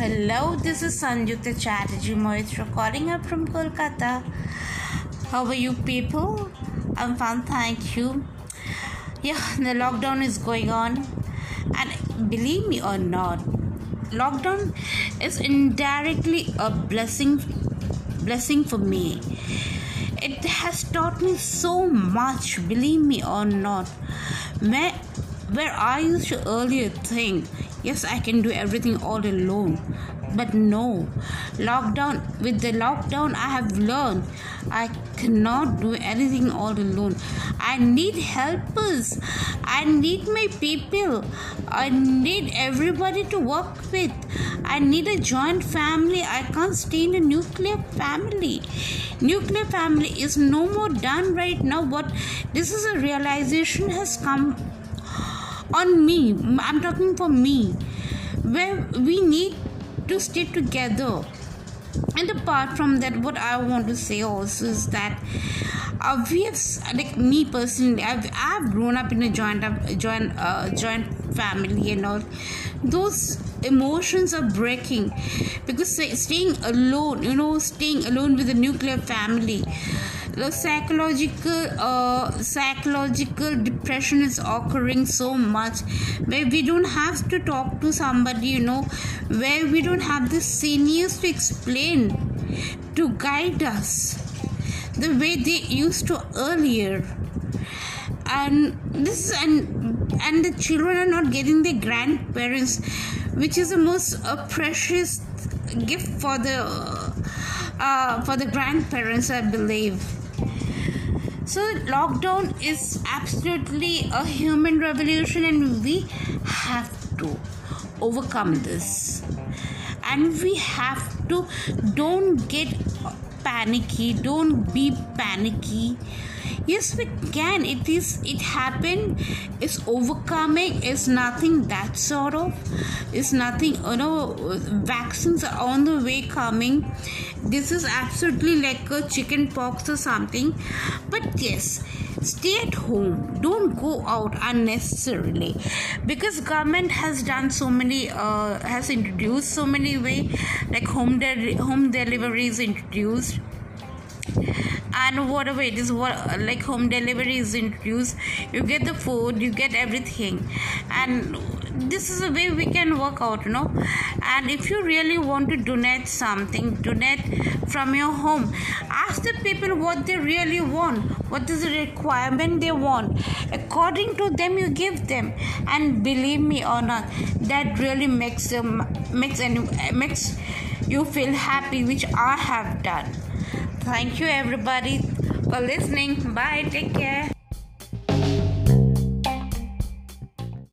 Hello, this is Sanjukta Chatterjee Moitra recording up from Kolkata. How are you people? I'm fine, thank you. Yeah, the lockdown is going on, and believe me or not, lockdown is indirectly a blessing blessing for me. It has taught me so much, believe me or not. Where I used to earlier think, yes, I can do everything all alone. But no, lockdown, with the lockdown, I have learned I cannot do anything all alone. I need helpers. I need my people. I need everybody to work with. I need a joint family. I can't stay in a nuclear family. Nuclear family is no more done right now. But this is a realization has come on me. I'm talking for me. Where we need to stay together and apart from that what i want to say also is that uh, we have like me personally I've, I've grown up in a joint up joint uh, joint family and all. Those emotions are breaking because staying alone you know staying alone with a nuclear family the psychological uh, psychological depression is occurring so much where we don't have to talk to somebody you know where we don't have the seniors to explain to guide us the way they used to earlier and this and and the children are not getting their grandparents which is the most uh, precious gift for the uh, for the grandparents i believe so, lockdown is absolutely a human revolution, and we have to overcome this. And we have to don't get panicky, don't be panicky yes we can it is it happened. It's overcoming. It's nothing that sort of. It's nothing you know vaccines are on the way coming. This is absolutely like a chicken pox or something. But yes stay at home. Don't go out unnecessarily. Because government has done so many uh, has introduced so many way like home de- home delivery is introduced and whatever it is what like home delivery is introduced. You get the food you get everything. And this is a way we can work out you know. And if you really want to donate something donate from your home ask the people what they really want what is the requirement they want. According to them you give them. And believe me or not that really makes them makes any makes you feel happy which i have done Thank you, everybody, for listening. Bye. Take care.